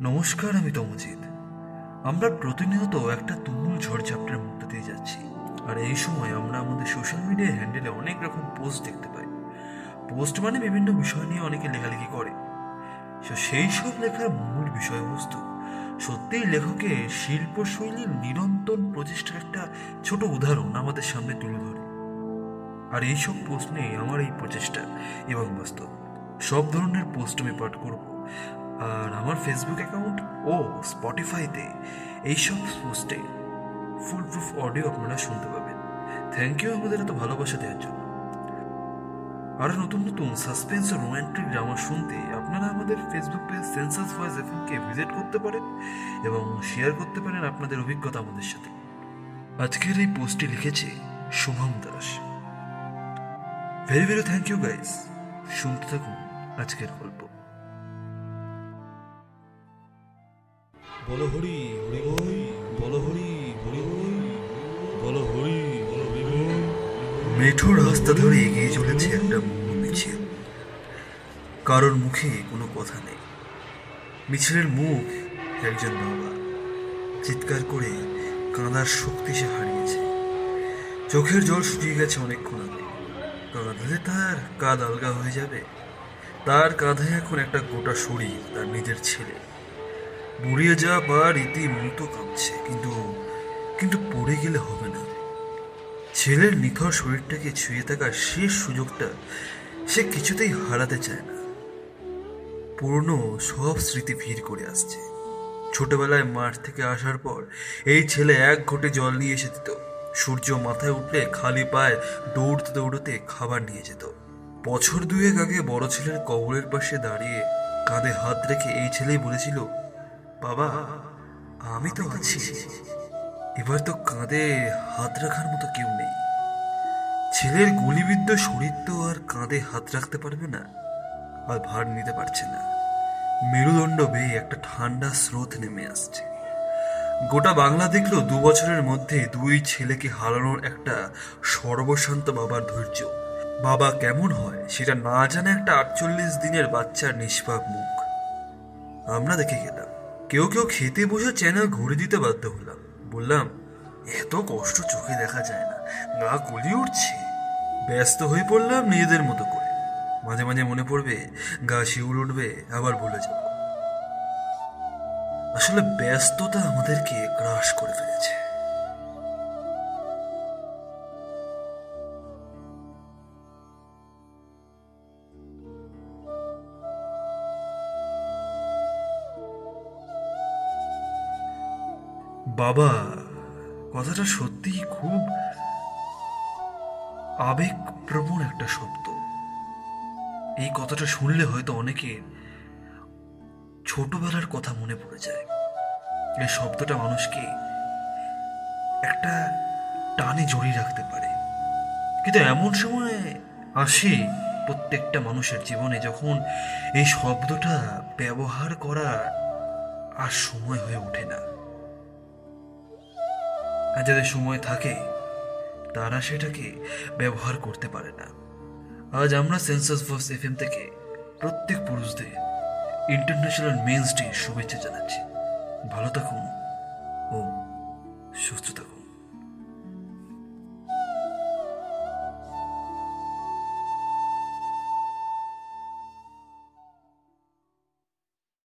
নমস্কার, আমি তমজিৎ। আমরা প্রতিনিয়ত একটা তুমুল ঝড়ঝাপটার মধ্যে দিয়ে যাচ্ছি। আর এই সময় আমরা আমাদের সোশ্যাল মিডিয়া হ্যান্ডেলে অনেক রকম পোস্ট দেখতে পাই। পোস্ট মানে বিভিন্ন বিষয় নিয়ে অনেকে লেখালেখি করে। তো সেই সব লেখার মূল বিষয়বস্তু সত্যিই লেখকের শিল্পশৈলীর নিরন্তর প্রচেষ্টার একটা ছোট উদাহরণ আমাদের সামনে তুলে ধরে। আর এইসব পোস্ট নিয়ে আমার এই প্রচেষ্টা এবং বাস্তব। সব ধরনের পোস্ট আমি পাঠ করব। আর আমার ফেসবুক অ্যাকাউন্ট ও স্পটিফাইতে এইসব পোস্টে ফুল প্রুফ অডিও আপনারা শুনতে পাবেন। থ্যাংক ইউ আমাদের এত ভালোবাসা দেওয়ার জন্য। আরও নতুন নতুন সাসপেন্স ও রোম্যান্টিক ড্রামা শুনতে আপনারা আমাদের ফেসবুক পেজ সেন্সাস ভয়েস এফএমকে ভিজিট করতে পারেন এবং শেয়ার করতে পারেন আপনাদের অভিজ্ঞতা আমাদের সাথে। আজকের এই পোস্টটি লিখেছে Shubham Das. Very very thank you guys শুনতে থাকুন আজকের গল্প। বলো হরি হরি বই বলো হরি হরি বই বলো হরি। হরি বই মেঠো রাস্তা ধরে এগিয়ে চলেছে একটা মিছিল। কারোর মুখে কোনো কথা নেই। মিছিলের মুখ একজন বাবা। চিৎকার করে কাঁদার শক্তি সে হারিয়েছে। চোখের জল শুকিয়ে গেছে অনেকক্ষণ আগে। কাঁদলে তার কাঁধ আলগা হয়ে যাবে। তার কাঁধে এখন একটা গোটা শরীর, তার নিজের ছেলে। বুড়িয়ে যাওয়া পা রীতিমতো কাঁপছে, কিন্তু কিন্তু পড়ে গেলে হবে না। ছেলের নিথর শরীরটাকে ছুঁয়ে থাকার শেষ সুযোগটা সে কিছুতেই হারাতে চায় না। পুরনো সব স্মৃতি ভিড় করে আসছে। ছোটবেলায় মাঠ থেকে আসার পর এই ছেলে এক ঘটে জল নিয়ে এসে দিত। সূর্য মাথায় উঠলে খালি পায়ে দৌড়তে দৌড়তে খাবার নিয়ে যেত। বছর দুয়েক আগে বড় ছেলের কবরের পাশে দাঁড়িয়ে কাঁধে হাত রেখে এই ছেলেই বলেছিল বাবা, আমি তো আছি। এবার তো কাঁধে হাত রাখার মতো কেউ নেই। ছেলের গুলিবিদ্ধ শরীর তো আর কাঁধে হাত রাখতে পারবে না, আর ভার নিতে পারছে না। মেরুদণ্ড বেয়ে একটা ঠান্ডা স্রোত নেমে আসছে। গোটা বাংলা দেখল দু বছরের মধ্যে দুই ছেলেকে হারানোর একটা সর্বশান্ত বাবার ধৈর্য। বাবা কেমন হয় সেটা না জানে একটা আটচল্লিশ দিনের বাচ্চার নিষ্পাপ মুখ। আমরা দেখে গেলাম। কেউ কেউ খেতে বসে চ্যানেল ঘুরে দিতে বাধ্য হলাম। বললাম, এত কষ্ট চোখে দেখা যায় না, গা গলি উঠছে। ব্যস্ত হয়ে পড়লাম নিজেদের মতো করে। মাঝে মাঝে মনে পড়বে, গা শিউর উঠবে, আবার ভুলে যাব। আসলে ব্যস্ততা আমাদেরকে গ্রাস করে ফেলেছে। বাবা, কথাটা সত্যিই খুব আবেগপ্রবণ একটা শব্দ। এই কথাটা শুনলে হয়তো অনেকে ছোটবেলার কথা মনে পড়ে যায়। এই শব্দটা মানুষকে একটা টানে জড়িয়ে রাখতে পারে। কিন্তু এমন সময় আসে প্রত্যেকটা মানুষের জীবনে যখন এই শব্দটা ব্যবহার করা আর সময় হয়ে ওঠে না। আর যাদের সময় থাকে, তারা সেটাকে ব্যবহার করতে পারে না। আজ আমরা সেন্সাস ভয়েস এফএম থেকে প্রত্যেক পুরুষদের ইন্টারন্যাশনাল মেন্স ডে শুভেচ্ছা জানাচ্ছি। ভালো থাকুন ও সুস্থ থাকুন।